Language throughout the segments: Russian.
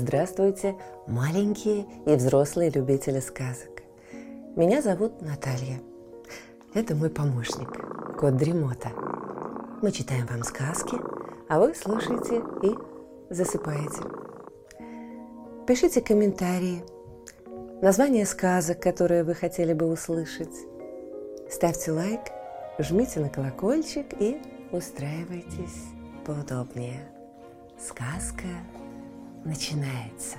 Здравствуйте, маленькие и взрослые любители сказок. Меня зовут Наталья. Это мой помощник, кот Дремота. Мы читаем вам сказки, а вы слушаете и засыпаете. Пишите комментарии, название сказок, которые вы хотели бы услышать. Ставьте лайк, жмите на колокольчик и устраивайтесь поудобнее. Сказка начинается.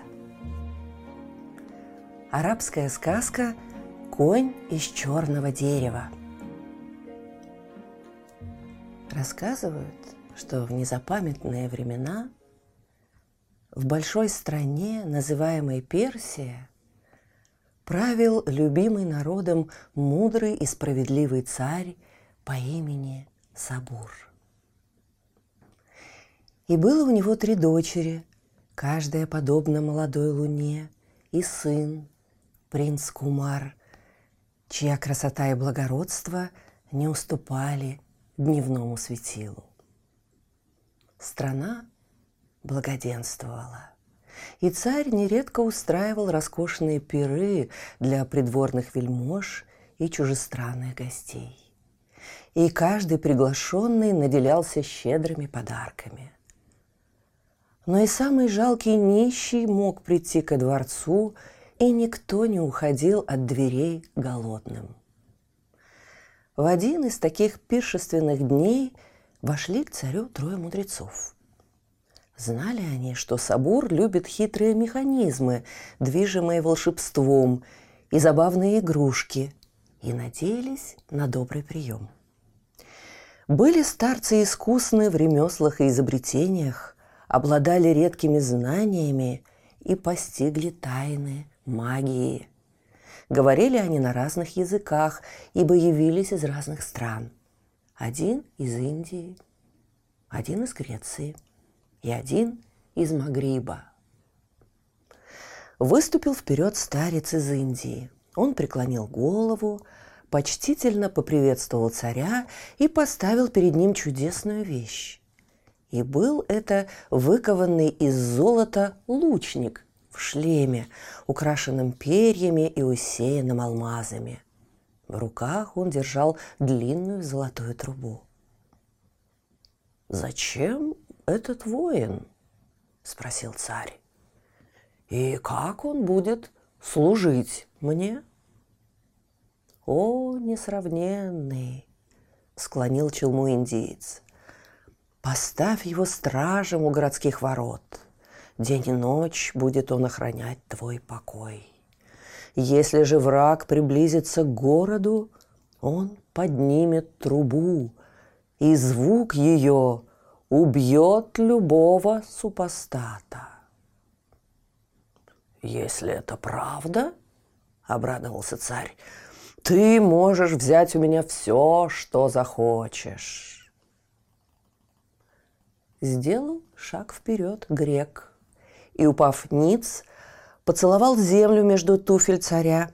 Арабская сказка «Конь из черного дерева». Рассказывают, что в незапамятные времена в большой стране, называемой Персия, правил любимый народом мудрый и справедливый царь по имени Сабур. И было у него три дочери, каждая подобна молодой луне, и сын, принц Кумар, чья красота и благородство не уступали дневному светилу. Страна благоденствовала. И царь нередко устраивал роскошные пиры для придворных вельмож и чужестранных гостей. И каждый приглашенный наделялся щедрыми подарками. Но и самый жалкий нищий мог прийти ко дворцу, и никто не уходил от дверей голодным. В один из таких пиршественных дней вошли к царю трое мудрецов – Знали они, что Сабур любит хитрые механизмы, движимые волшебством, и забавные игрушки, и надеялись на добрый прием. Были старцы искусны в ремеслах и изобретениях, обладали редкими знаниями и постигли тайны магии. Говорили они на разных языках, ибо явились из разных стран. Один из Индии, один из Греции – и один из Магриба. Выступил вперед старец из Индии. Он преклонил голову, почтительно поприветствовал царя и поставил перед ним чудесную вещь. И был это выкованный из золота лучник в шлеме, украшенном перьями и усеянным алмазами. В руках он держал длинную золотую трубу. «Зачем этот воин?» – спросил царь. «И как он будет служить мне?» «О, несравненный!» – склонил челму индиец. «Поставь его стражем у городских ворот. День и ночь будет он охранять твой покой. Если же враг приблизится к городу, он поднимет трубу, и звук ее убьет любого супостата. «Если это правда, — обрадовался царь, — ты можешь взять у меня все, что захочешь». Сделал шаг вперед грек и, упав ниц, поцеловал землю между туфель царя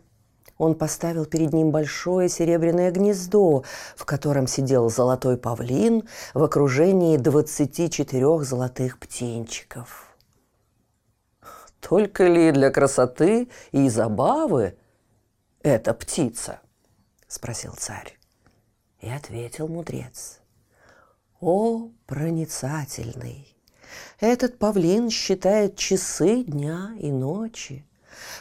он поставил перед ним большое серебряное гнездо, в котором сидел золотой павлин в окружении двадцати четырех золотых птенчиков. «Только ли для красоты и забавы эта птица?» – спросил царь. И ответил мудрец. «О, проницательный! Этот павлин считает часы дня и ночи,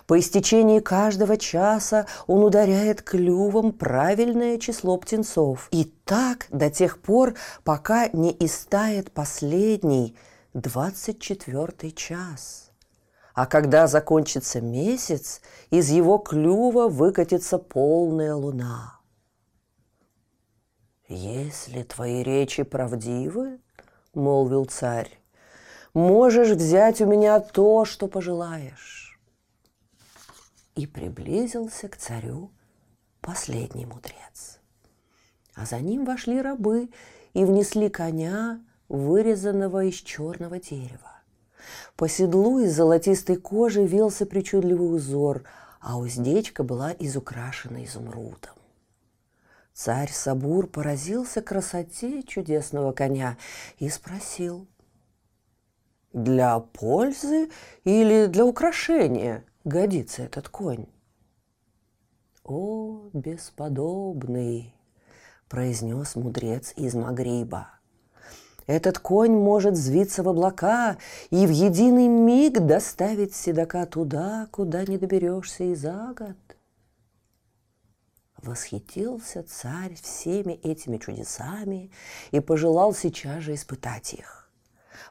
по истечении каждого часа он ударяет клювом правильное число птенцов. И так до тех пор, пока не истает последний, двадцать четвертый час. А когда закончится месяц, из его клюва выкатится полная луна. «Если твои речи правдивы, — молвил царь, — можешь взять у меня то, что пожелаешь и приблизился к царю последний мудрец. А за ним вошли рабы и внесли коня, вырезанного из черного дерева. По седлу из золотистой кожи велся причудливый узор, а уздечка была изукрашена изумрудом. Царь Сабур поразился красоте чудесного коня и спросил. Для пользы или для украшения годится этот конь? «О, бесподобный!» – произнес мудрец из Магриба. «Этот конь может взвиться в облака и в единый миг доставить седока туда, куда не доберешься и за год». Восхитился царь всеми этими чудесами и пожелал сейчас же испытать их.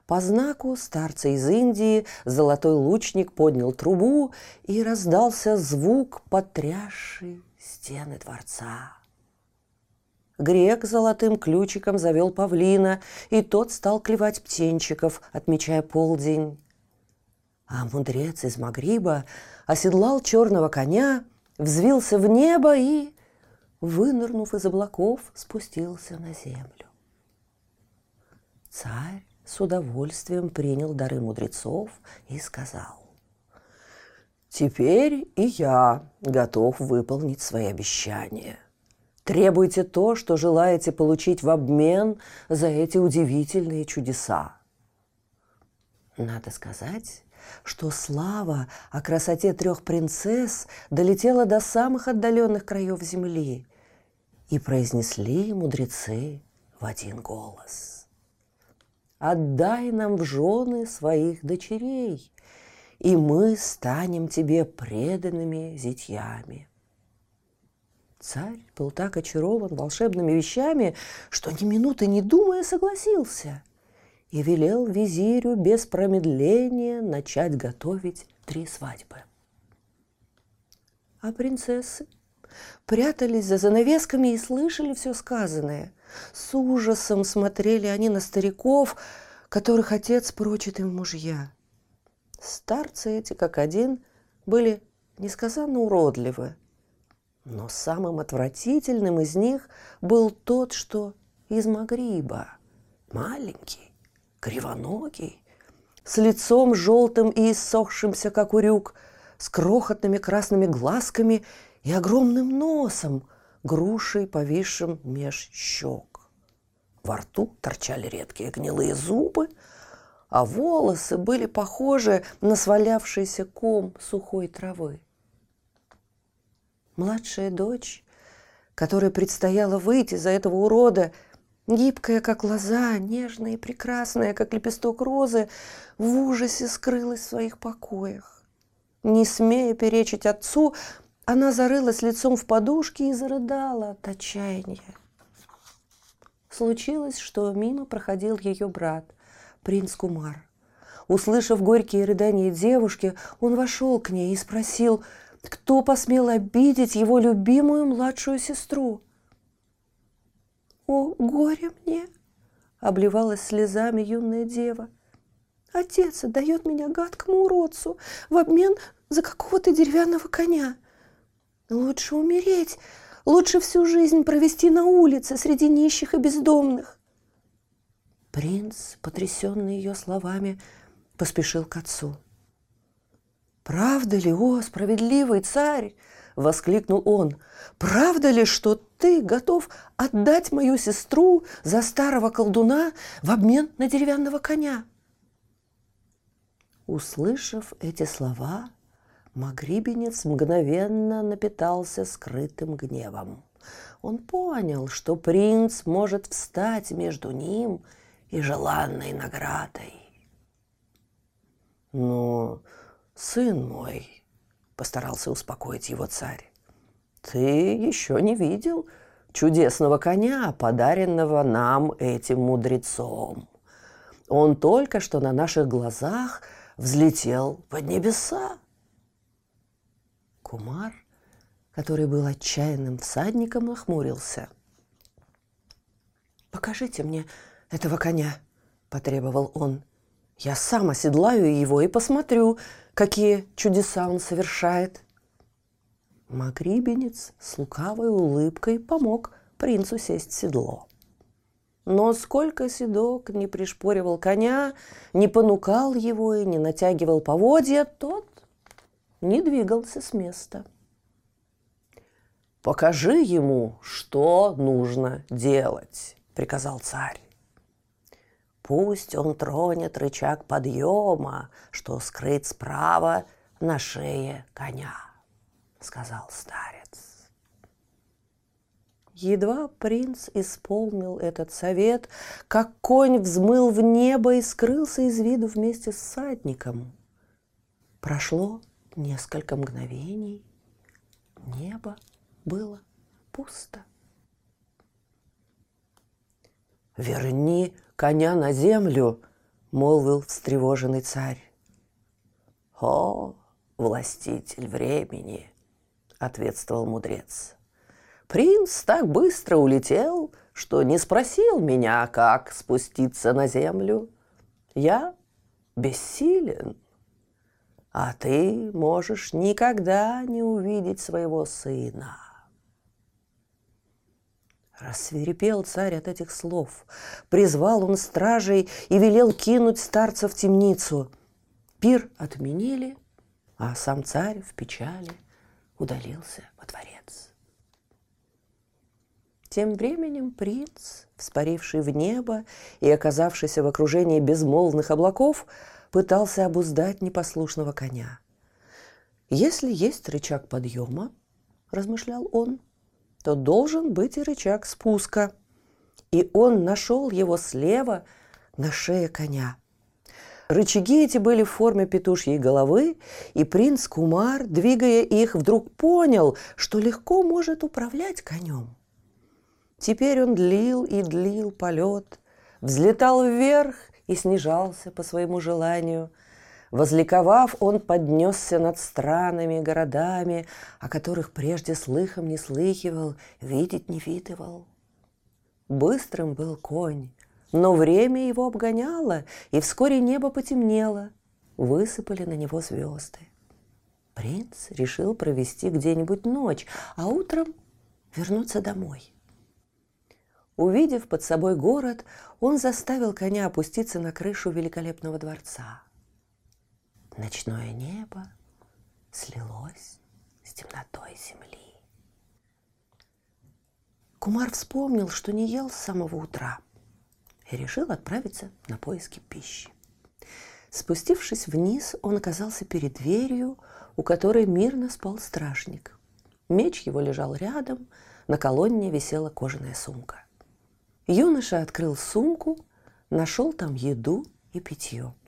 По знаку старца из Индии золотой лучник поднял трубу, и раздался звук, потрясший стены дворца. Грек золотым ключиком завел павлина, и тот стал клевать птенчиков, отмечая полдень. А мудрец из Магриба оседлал черного коня, взвился в небо и, вынырнув из облаков, спустился на землю. Царь с удовольствием принял дары мудрецов и сказал, «Теперь и я готов выполнить свои обещания. Требуйте то, что желаете получить в обмен за эти удивительные чудеса». Надо сказать, что слава о красоте трех принцесс долетела до самых отдаленных краев земли, и произнесли мудрецы в один голос – отдай нам в жены своих дочерей, и мы станем тебе преданными зятьями. Царь был так очарован волшебными вещами, что ни минуты не думая согласился и велел визирю без промедления начать готовить три свадьбы. А принцессы прятались за занавесками и слышали все сказанное. С ужасом смотрели они на стариков, которых отец прочит им мужья. Старцы эти, как один, были несказанно уродливы. Но самым отвратительным из них был тот, что из Магриба. Маленький, кривоногий, с лицом желтым и иссохшимся, как урюк, с крохотными красными глазками и огромным носом, грушей, повисшим меж щек. Во рту торчали редкие гнилые зубы, а волосы были похожи на свалявшийся ком сухой травы. Младшая дочь, которой предстояло выйти за этого урода, гибкая, как лоза, нежная и прекрасная, как лепесток розы, в ужасе скрылась в своих покоях. Не смея перечить отцу, она зарылась лицом в подушки и зарыдала от отчаяния. Случилось, что мимо проходил ее брат, принц Кумар. Услышав горькие рыдания девушки, он вошел к ней и спросил, кто посмел обидеть его любимую младшую сестру. «О, горе мне!» — обливалась слезами юная дева. «Отец отдает меня гадкому уродцу в обмен за какого-то деревянного коня. Лучше умереть, лучше всю жизнь провести на улице среди нищих и бездомных. Принц, потрясенный ее словами, поспешил к отцу. «Правда ли, о, справедливый царь?» — воскликнул он. «Правда ли, что ты готов отдать мою сестру за старого колдуна в обмен на деревянного коня?» Услышав эти слова, Магрибенец мгновенно напитался скрытым гневом. Он понял, что принц может встать между ним и желанной наградой. «Ну, сын мой», — постарался успокоить его царь, — «ты еще не видел чудесного коня, подаренного нам этим мудрецом. Он только что на наших глазах взлетел под небеса. Кумар, который был отчаянным всадником, нахмурился. «Покажите мне этого коня», — потребовал он. «Я сам оседлаю его и посмотрю, какие чудеса он совершает». Магрибенец с лукавой улыбкой помог принцу сесть в седло. Но сколько седок не пришпоривал коня, не понукал его и не натягивал поводья, тот не двигался с места. «Покажи ему, что нужно делать», — приказал царь. Пусть он тронет рычаг подъема, что скрыт справа на шее коня, сказал старец. Едва принц исполнил этот совет, как конь взмыл в небо и скрылся из виду вместе с садником. Прошло несколько мгновений, небо было пусто. «Верни коня на землю!» — молвил встревоженный царь. «О, властитель времени!» — ответствовал мудрец. «Принц так быстро улетел, что не спросил меня, как спуститься на землю. Я бессилен, а ты можешь никогда не увидеть своего сына». Рассверепел царь от этих слов. Призвал он стражей и велел кинуть старца в темницу. Пир отменили, а сам царь в печали удалился во дворец. Тем временем принц, вспаривший в небо и оказавшийся в окружении безмолвных облаков, пытался обуздать непослушного коня. «Если есть рычаг подъема, — размышлял он, — то должен быть и рычаг спуска. И он нашел его слева на шее коня. Рычаги эти были в форме петушьей головы, и принц Кумар, двигая их, вдруг понял, что легко может управлять конем. Теперь он длил и длил полет, взлетал вверх и снижался по своему желанию – Возликовав, он поднесся над странами, городами, о которых прежде слыхом не слыхивал, видеть не видывал. Быстрым был конь, но время его обгоняло, и вскоре небо потемнело, высыпали на него звезды. Принц решил провести где-нибудь ночь, а утром вернуться домой. Увидев под собой город, он заставил коня опуститься на крышу великолепного дворца – Ночное небо слилось с темнотой земли. Кумар вспомнил, что не ел с самого утра и решил отправиться на поиски пищи. Спустившись вниз, он оказался перед дверью, у которой мирно спал стражник. Меч его лежал рядом, на колонне висела кожаная сумка. Юноша открыл сумку, нашел там еду и питье –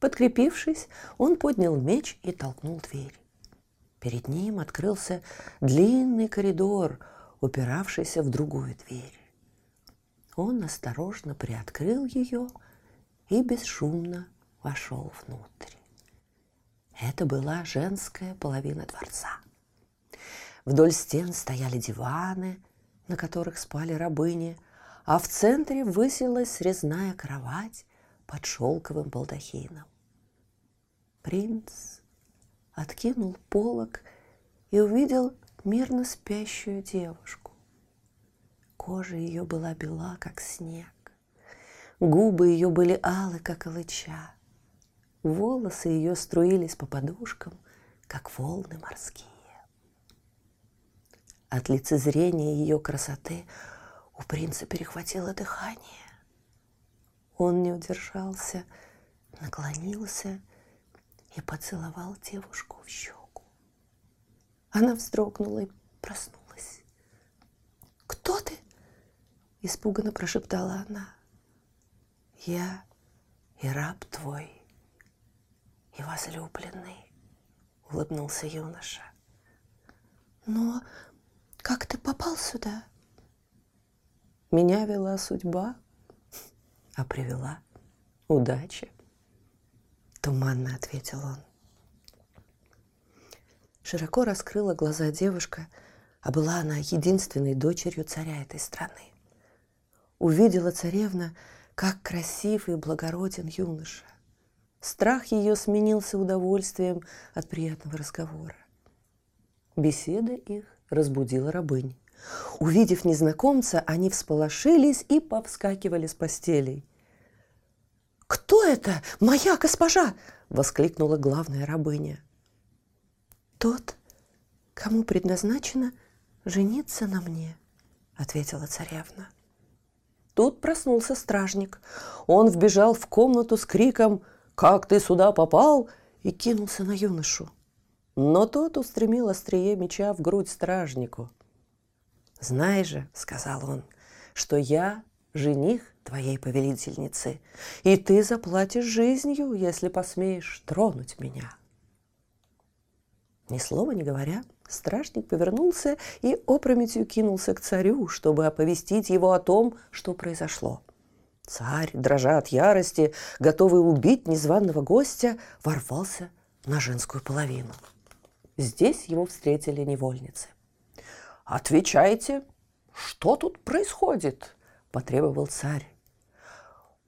Подкрепившись, он поднял меч и толкнул дверь. Перед ним открылся длинный коридор, упиравшийся в другую дверь. Он осторожно приоткрыл ее и бесшумно вошел внутрь. Это была женская половина дворца. Вдоль стен стояли диваны, на которых спали рабыни, а в центре высилась резная кровать под шелковым балдахином. Принц откинул полог и увидел мирно спящую девушку. Кожа ее была бела, как снег. Губы ее были алы, как алыча. Волосы ее струились по подушкам, как волны морские. От лицезрения ее красоты у принца перехватило дыхание. Он не удержался, наклонился и поцеловал девушку в щеку. Она вздрогнула и проснулась. «Кто ты?» – испуганно прошептала она. «Я и раб твой, и возлюбленный», – улыбнулся юноша. «Но как ты попал сюда?» «Меня вела судьба», а привела удача. Туманно ответил он. Широко раскрыла глаза девушка, а была она единственной дочерью царя этой страны. Увидела царевна, как красив и благороден юноша. Страх ее сменился удовольствием от приятного разговора. Беседа их разбудила рабынь. Увидев незнакомца, они всполошились и повскакивали с постелей. «Кто это, моя госпожа?» – воскликнула главная рабыня. «Тот, кому предназначено жениться на мне», – ответила царевна. Тут проснулся стражник. Он вбежал в комнату с криком «Как ты сюда попал?» и кинулся на юношу. Но тот устремил острие меча в грудь стражнику. «Знай же», — сказал он, — «что я жених твоей повелительницы, и ты заплатишь жизнью, если посмеешь тронуть меня». Ни слова не говоря, стражник повернулся и опрометью кинулся к царю, чтобы оповестить его о том, что произошло. Царь, дрожа от ярости, готовый убить незваного гостя, ворвался на женскую половину. Здесь его встретили невольницы. «Отвечайте, что тут происходит?» – потребовал царь.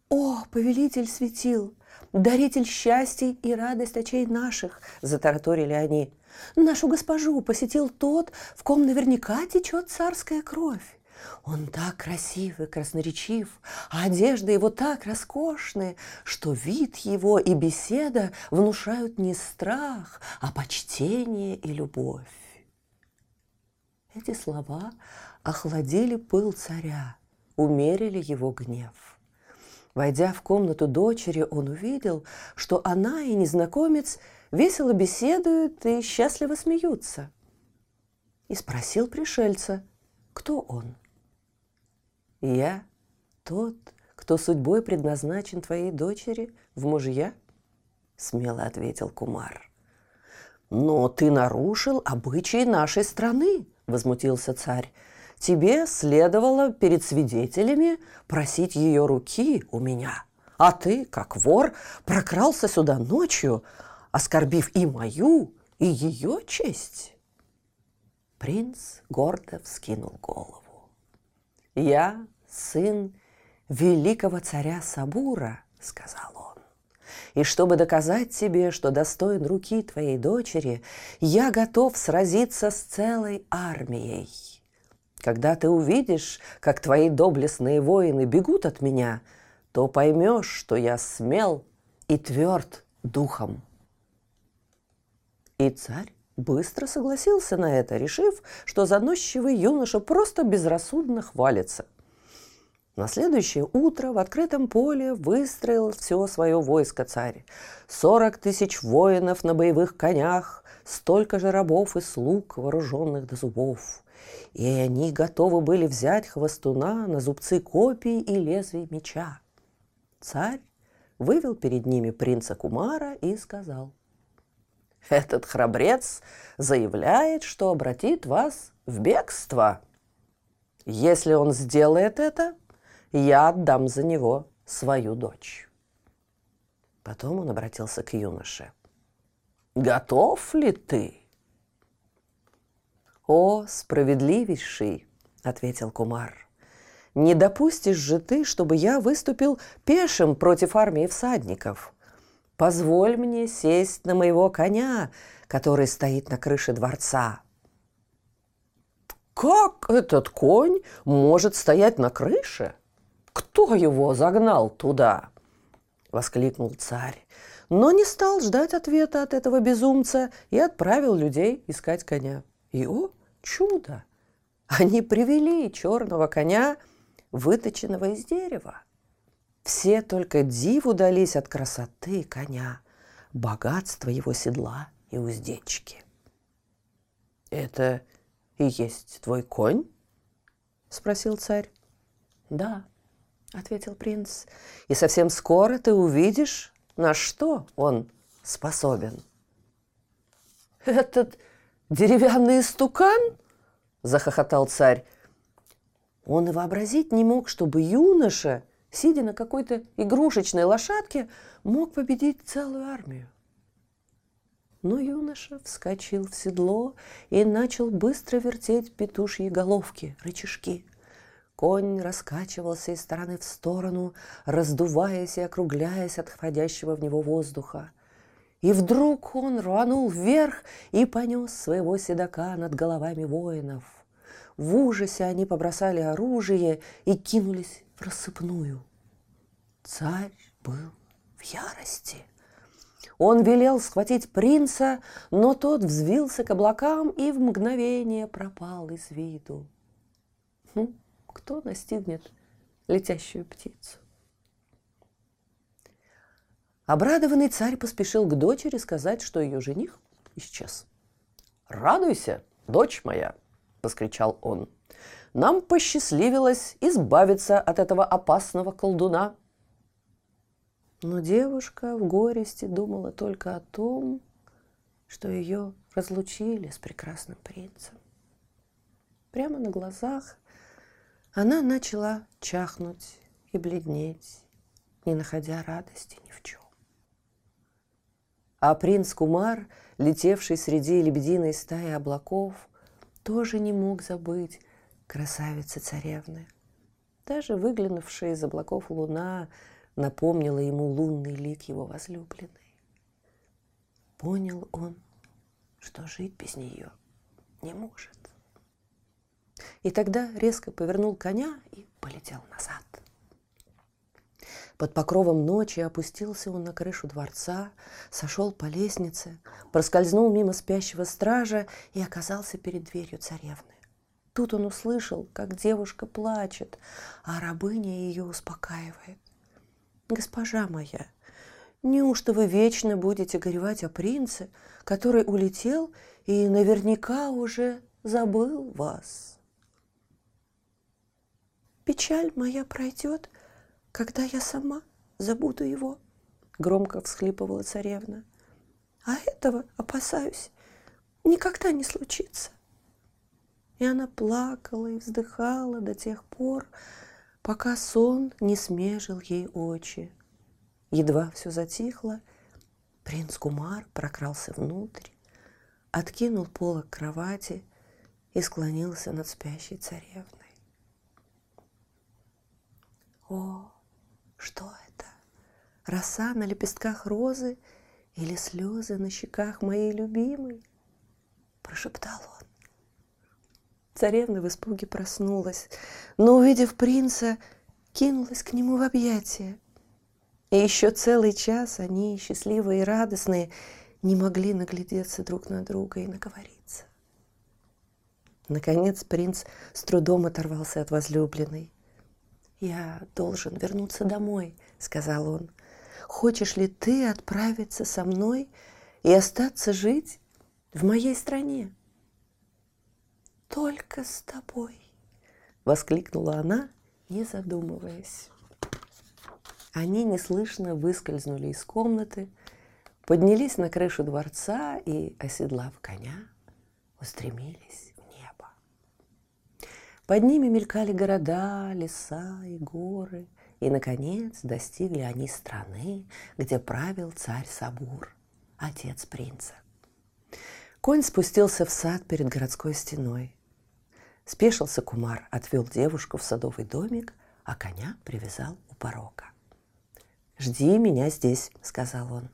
«О, повелитель светил, даритель счастья и радость очей наших!» – затараторили они. «Нашу госпожу посетил тот, в ком наверняка течет царская кровь. Он так красив и красноречив, а одежда его так роскошны, что вид его и беседа внушают не страх, а почтение и любовь. Эти слова охладили пыл царя, умерили его гнев. Войдя в комнату дочери, он увидел, что она и незнакомец весело беседуют и счастливо смеются. И спросил пришельца, кто он. «Я тот, кто судьбой предназначен твоей дочери в мужья?» — смело ответил Кумар. «Но ты нарушил обычаи нашей страны», — возмутился царь. «Тебе следовало перед свидетелями просить ее руки у меня, а ты, как вор, прокрался сюда ночью, оскорбив и мою, и ее честь». Принц гордо вскинул голову. «Я сын великого царя Сабура», — сказал он. «И чтобы доказать тебе, что достоин руки твоей дочери, я готов сразиться с целой армией. Когда ты увидишь, как твои доблестные воины бегут от меня, то поймешь, что я смел и тверд духом». И царь быстро согласился на это, решив, что заносчивый юноша просто безрассудно хвалится. На следующее утро в открытом поле выстроил все свое войско царь. Сорок тысяч воинов на боевых конях, столько же рабов и слуг, вооруженных до зубов. И они готовы были взять хвостуна на зубцы копий и лезвий меча. Царь вывел перед ними принца Кумара и сказал, «Этот храбрец заявляет, что обратит вас в бегство. Если он сделает это, я отдам за него свою дочь. Потом он обратился к юноше. «Готов ли ты?» «О, справедливейший!» — ответил Кумар. «Не допустишь же ты, чтобы я выступил пешим против армии всадников. Позволь мне сесть на моего коня, который стоит на крыше дворца». «Как этот конь может стоять на крыше?» Кто его загнал туда? Воскликнул царь, но не стал ждать ответа от этого безумца и отправил людей искать коня. И, о, чудо! Они привели черного коня, выточенного из дерева. Все только диву дались от красоты коня, богатства его седла и уздечки. «Это и есть твой конь?» – спросил царь. «Да», — ответил принц. «И совсем скоро ты увидишь, на что он способен». «Этот деревянный истукан?» — захохотал царь. Он и вообразить не мог, чтобы юноша, сидя на какой-то игрушечной лошадке, мог победить целую армию. Но юноша вскочил в седло и начал быстро вертеть петушьи головки, рычажки – Конь раскачивался из стороны в сторону, раздуваясь и округляясь от входящего в него воздуха. И вдруг он рванул вверх и понес своего седока над головами воинов. В ужасе они побросали оружие и кинулись в рассыпную. Царь был в ярости. Он велел схватить принца, но тот взвился к облакам и в мгновение пропал из виду. Ну, кто настигнет летящую птицу. Обрадованный царь поспешил к дочери сказать, что ее жених исчез. «Радуйся, дочь моя!» – воскричал он. «Нам посчастливилось избавиться от этого опасного колдуна». Но девушка в горести думала только о том, что ее разлучили с прекрасным принцем. Прямо на глазах она начала чахнуть и бледнеть, не находя радости ни в чем. А принц Кумар, летевший среди лебединой стаи облаков, тоже не мог забыть красавицы царевны. Даже выглянувшая из облаков луна напомнила ему лунный лик его возлюбленной. Понял он, что жить без нее не может. И тогда резко повернул коня и полетел назад. Под покровом ночи опустился он на крышу дворца, сошел по лестнице, проскользнул мимо спящего стража и оказался перед дверью царевны. Тут он услышал, как девушка плачет, а рабыня ее успокаивает. «Госпожа моя, неужто вы вечно будете горевать о принце, который улетел и наверняка уже забыл вас?» «Печаль моя пройдет, когда я сама забуду его, громко всхлипывала царевна. А этого, опасаюсь, никогда не случится. И она плакала и вздыхала до тех пор, пока сон не смежил ей очи. Едва все затихло, принц Кумар прокрался внутрь, откинул полок кровати и склонился над спящей царевной. О, что это? Роса на лепестках розы или слезы на щеках моей любимой? Прошептал он. Царевна в испуге проснулась, но, увидев принца, кинулась к нему в объятия. И еще целый час они, счастливые и радостные, не могли наглядеться друг на друга и наговориться. Наконец принц с трудом оторвался от возлюбленной. «Я должен вернуться домой», — сказал он. «Хочешь ли ты отправиться со мной и остаться жить в моей стране?» «Только с тобой», — воскликнула она, не задумываясь. Они неслышно выскользнули из комнаты, поднялись на крышу дворца и, оседлав коня, устремились под ними мелькали города, леса и горы, и, наконец, достигли они страны, где правил царь Сабур, отец принца. Конь спустился в сад перед городской стеной. Спешился Кумар, отвел девушку в садовый домик, а коня привязал у порога. «Жди меня здесь», — сказал он.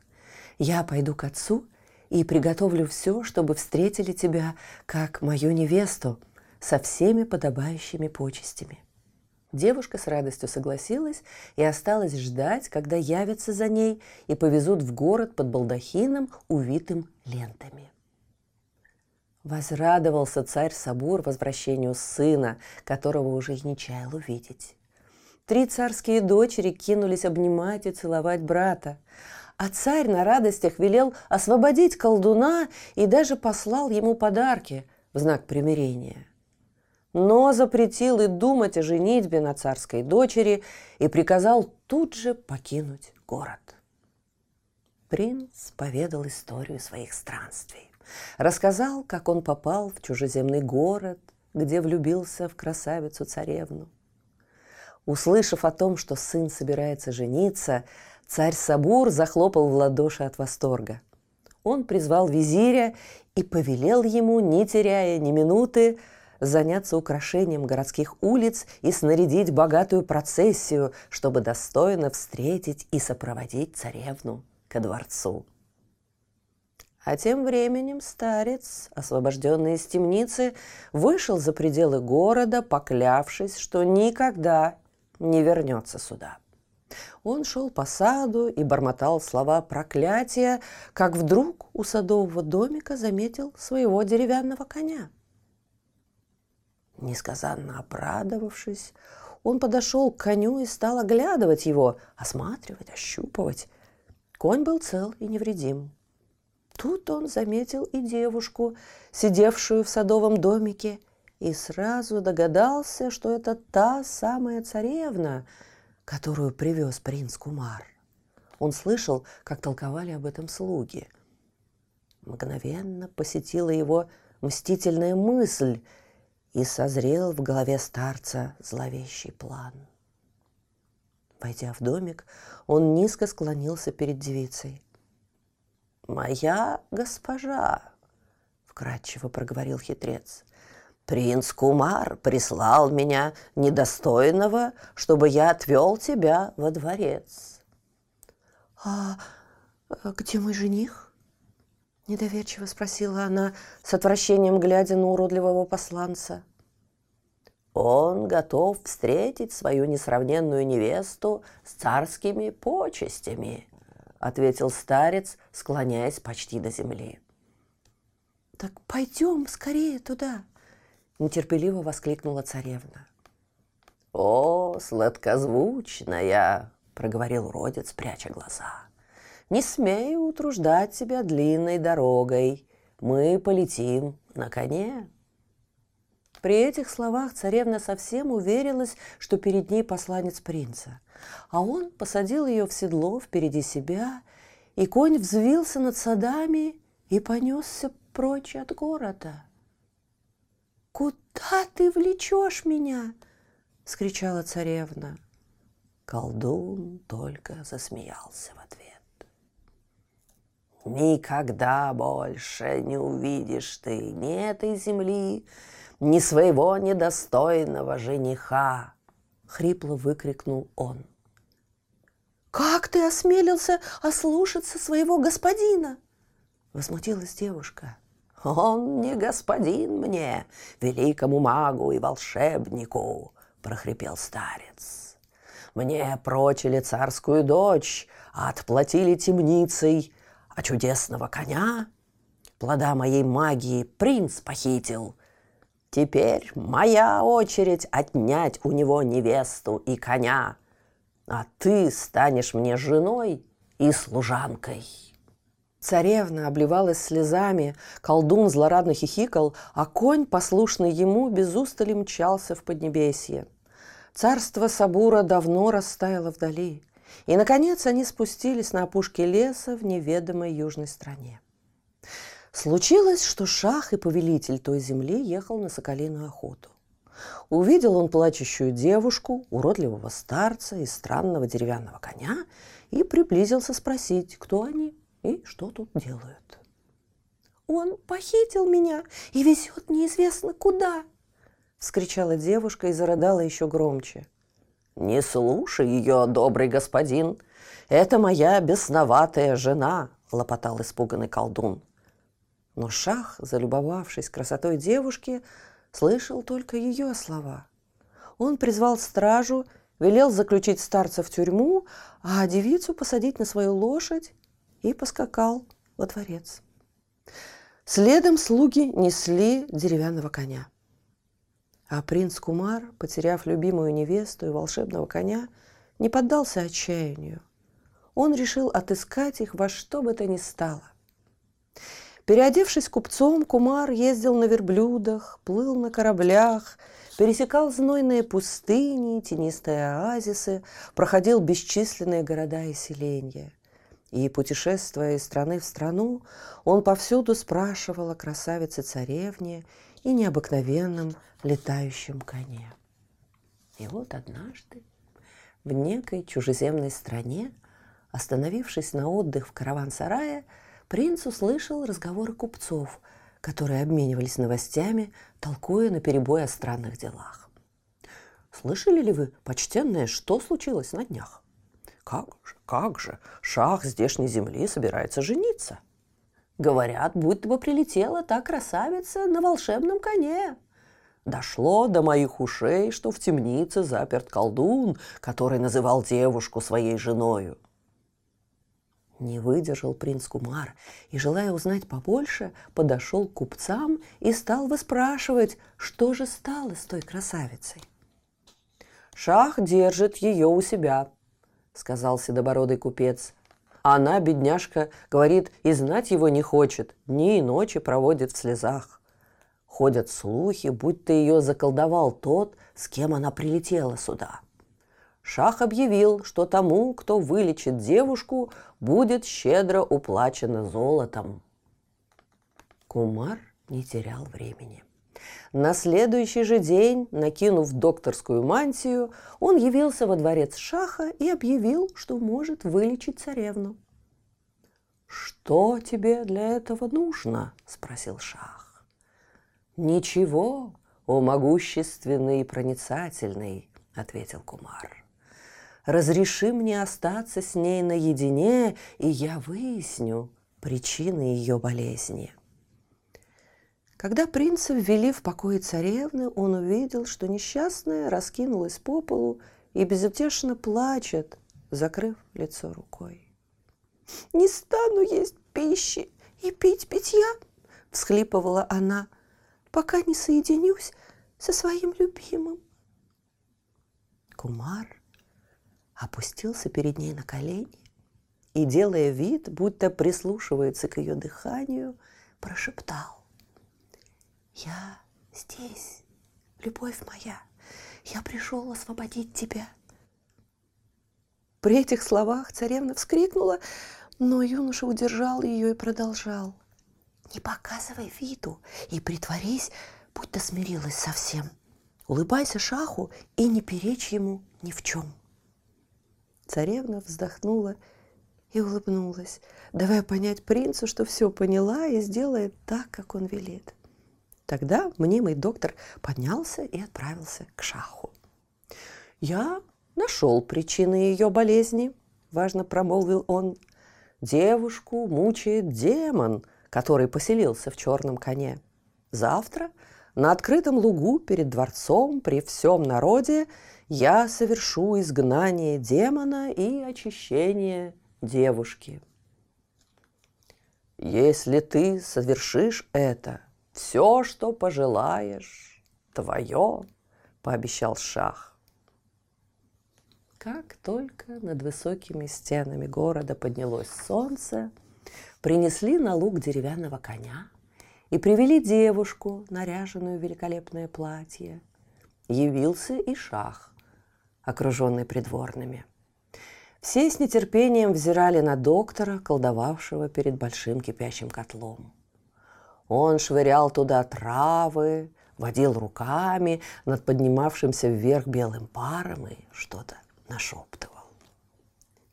«Я пойду к отцу и приготовлю все, чтобы встретили тебя как мою невесту, со всеми подобающими почестями. Девушка с радостью согласилась и осталась ждать, когда явятся за ней и повезут в город под балдахином, увитым лентами. Возрадовался царь Сабур возвращению сына, которого уже и не чаял увидеть. Три царские дочери кинулись обнимать и целовать брата, а царь на радостях велел освободить колдуна и даже послал ему подарки в знак примирения но запретил и думать о женитьбе на царской дочери и приказал тут же покинуть город. Принц поведал историю своих странствий, рассказал, как он попал в чужеземный город, где влюбился в красавицу-царевну. Услышав о том, что сын собирается жениться, царь Сабур захлопал в ладоши от восторга. Он призвал визиря и повелел ему, не теряя ни минуты, заняться украшением городских улиц и снарядить богатую процессию, чтобы достойно встретить и сопроводить царевну ко дворцу. А тем временем старец, освобожденный из темницы, вышел за пределы города, поклявшись, что никогда не вернется сюда. Он шел по саду и бормотал слова проклятия, как вдруг у садового домика заметил своего деревянного коня – Несказанно обрадовавшись, Он подошел к коню и стал оглядывать его, осматривать, ощупывать. Конь был цел и невредим. Тут он заметил и девушку, сидевшую в садовом домике, и сразу догадался, что это та самая царевна, которую привез принц Кумар. Он слышал, как толковали об этом слуги. Мгновенно посетила его мстительная мысль, и созрел в голове старца зловещий план. Войдя в домик, он низко склонился перед девицей. «Моя госпожа!» — вкратчиво проговорил хитрец. «Принц Кумар прислал меня недостойного, чтобы я отвел тебя во дворец». «А где мой жених?» — недоверчиво спросила она, с отвращением глядя на уродливого посланца. Он готов встретить свою несравненную невесту с царскими почестями, — ответил старец, склоняясь почти до земли. «Так пойдем скорее туда!» — нетерпеливо воскликнула царевна. «О, сладкозвучная!» — проговорил родец, пряча глаза. «Не смею утруждать тебя длинной дорогой. Мы полетим на коне». При этих словах царевна совсем уверилась, что перед ней посланец принца. А он посадил ее в седло впереди себя, и конь взвился над садами и понесся прочь от города. «Куда ты влечешь меня?» — скричала царевна. Колдун только засмеялся в ответ. «Никогда больше не увидишь ты ни этой земли, ни своего недостойного жениха!» — хрипло выкрикнул он. «Как ты осмелился ослушаться своего господина?» — возмутилась девушка. «Он не господин мне, великому магу и волшебнику!» — прохрипел старец. «Мне прочили царскую дочь, отплатили темницей, а чудесного коня, плода моей магии, принц похитил — Теперь моя очередь отнять у него невесту и коня, а ты станешь мне женой и служанкой. Царевна обливалась слезами, колдун злорадно хихикал, а конь, послушный ему, без устали мчался в Поднебесье. Царство Сабура давно растаяло вдали, и, наконец, они спустились на опушке леса в неведомой южной стране. Случилось, что шах и повелитель той земли ехал на соколиную охоту. Увидел он плачущую девушку, уродливого старца и странного деревянного коня и приблизился спросить, кто они и что тут делают. «Он похитил меня и везет неизвестно куда!» — вскричала девушка и зарыдала еще громче. «Не слушай ее, добрый господин! Это моя бесноватая жена!» — лопотал испуганный колдун. Но Шах, залюбовавшись красотой девушки, слышал только ее слова. Он призвал стражу, велел заключить старца в тюрьму, а девицу посадить на свою лошадь и поскакал во дворец. Следом слуги несли деревянного коня. А принц Кумар, потеряв любимую невесту и волшебного коня, не поддался отчаянию. Он решил отыскать их во что бы то ни стало. Переодевшись купцом, Кумар ездил на верблюдах, плыл на кораблях, пересекал знойные пустыни, тенистые оазисы, проходил бесчисленные города и селения. И, путешествуя из страны в страну, он повсюду спрашивал о красавице-царевне и необыкновенном летающем коне. И вот однажды в некой чужеземной стране, остановившись на отдых в караван-сарае, принц услышал разговоры купцов, которые обменивались новостями, толкуя на перебой о странных делах. «Слышали ли вы, почтенные, что случилось на днях?» «Как же, как же, шах здешней земли собирается жениться!» «Говорят, будто бы прилетела та красавица на волшебном коне!» Дошло до моих ушей, что в темнице заперт колдун, который называл девушку своей женою. Не выдержал принц Кумар и, желая узнать побольше, подошел к купцам и стал выспрашивать, что же стало с той красавицей. Шах держит ее у себя, сказал седобородый купец. Она, бедняжка, говорит, и знать его не хочет, дни и ночи проводит в слезах. Ходят слухи, будто ее заколдовал тот, с кем она прилетела сюда. Шах объявил, что тому, кто вылечит девушку, будет щедро уплачено золотом. Кумар не терял времени. На следующий же день, накинув докторскую мантию, он явился во дворец Шаха и объявил, что может вылечить царевну. «Что тебе для этого нужно?» – спросил Шах. «Ничего, о могущественный и проницательный», – ответил Кумар. «Разреши мне остаться с ней наедине, и я выясню причины ее болезни». Когда принца ввели в покое царевны, он увидел, что несчастная раскинулась по полу и безутешно плачет, закрыв лицо рукой. «Не стану есть пищи и пить питья!» – всхлипывала она, «пока не соединюсь со своим любимым». Кумар опустился перед ней на колени и, делая вид, будто прислушивается к ее дыханию, прошептал. Я здесь, любовь моя, я пришел освободить тебя. При этих словах царевна вскрикнула, но юноша удержал ее и продолжал. Не показывай виду и притворись, будто смирилась совсем. Улыбайся шаху и не перечь ему ни в чем. Царевна вздохнула и улыбнулась, давая понять принцу, что все поняла и сделает так, как он велит. Тогда мнимый доктор поднялся и отправился к шаху. «Я нашел причины ее болезни», – важно промолвил он. «Девушку мучает демон, который поселился в черном коне. Завтра на открытом лугу перед дворцом при всем народе я совершу изгнание демона и очищение девушки. Если ты совершишь это, все, что пожелаешь, твое, пообещал Шах. Как только над высокими стенами города поднялось солнце, принесли на луг деревянного коня и привели девушку, наряженную в великолепное платье. Явился и Шах, окруженный придворными. Все с нетерпением взирали на доктора, колдовавшего перед большим кипящим котлом. Он швырял туда травы, водил руками над поднимавшимся вверх белым паром и что-то нашептывал.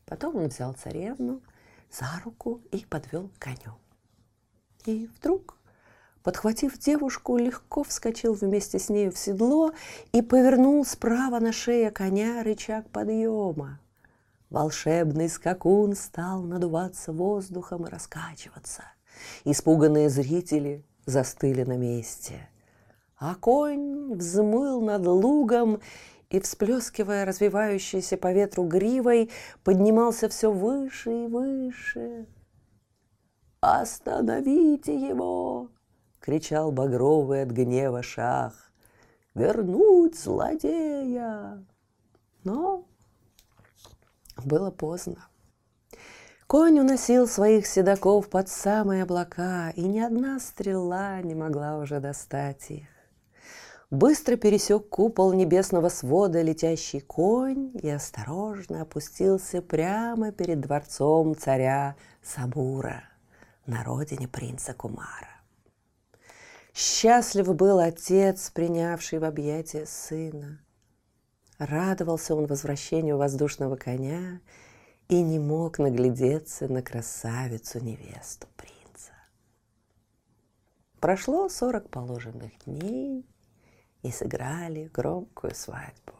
Потом он взял царевну за руку и подвел к коню. И вдруг, подхватив девушку, легко вскочил вместе с нею в седло и повернул справа на шее коня рычаг подъема. Волшебный скакун стал надуваться воздухом и раскачиваться – Испуганные зрители застыли на месте. А конь взмыл над лугом и, всплескивая развивающейся по ветру гривой, поднимался все выше и выше. «Остановите его!» — кричал багровый от гнева шах. «Вернуть злодея!» Но было поздно. Конь уносил своих седаков под самые облака, и ни одна стрела не могла уже достать их. Быстро пересек купол небесного свода летящий конь и осторожно опустился прямо перед дворцом царя Сабура на родине принца Кумара. Счастлив был отец, принявший в объятия сына. Радовался он возвращению воздушного коня – и не мог наглядеться на красавицу-невесту принца. Прошло сорок положенных дней, и сыграли громкую свадьбу.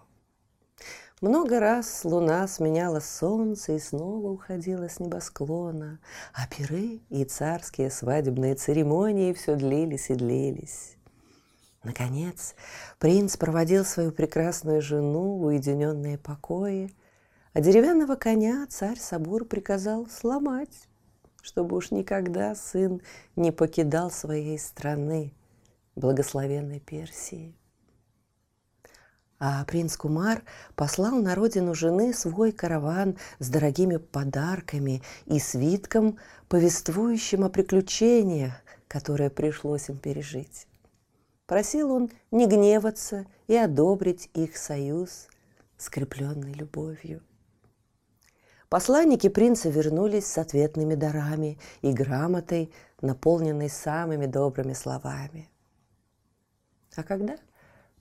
Много раз луна сменяла солнце и снова уходила с небосклона, а пиры и царские свадебные церемонии все длились и длились. Наконец, принц проводил свою прекрасную жену в уединенные покои – а деревянного коня царь Сабур приказал сломать, чтобы уж никогда сын не покидал своей страны, благословенной Персии. А принц Кумар послал на родину жены свой караван с дорогими подарками и свитком, повествующим о приключениях, которые пришлось им пережить. Просил он не гневаться и одобрить их союз, скрепленный любовью. Посланники принца вернулись с ответными дарами и грамотой, наполненной самыми добрыми словами. А когда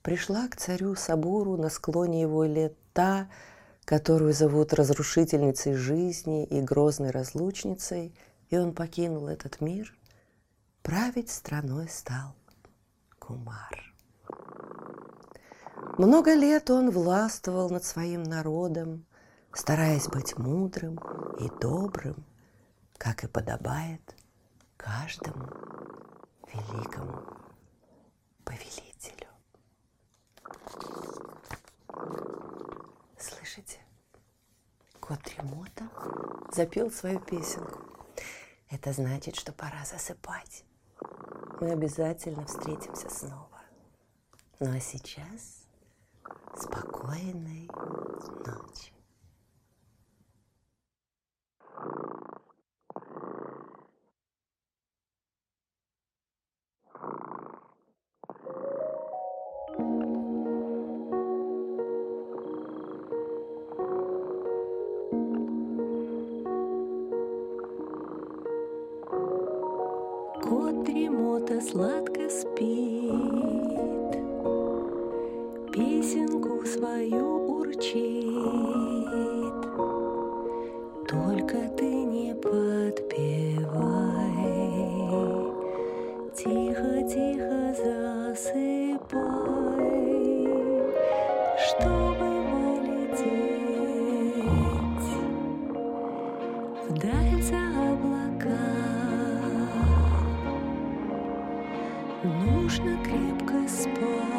пришла к царю Сабуру на склоне его лет та, которую зовут разрушительницей жизни и грозной разлучницей, и он покинул этот мир, править страной стал Кумар. Много лет он властвовал над своим народом, стараясь быть мудрым и добрым, как и подобает каждому великому повелителю. Слышите? Кот Тремота запел свою песенку. Это значит, что пора засыпать. Мы обязательно встретимся снова. Ну а сейчас спокойной ночи. тихо-тихо засыпай, чтобы полететь вдаль за облака. Нужно крепко спать.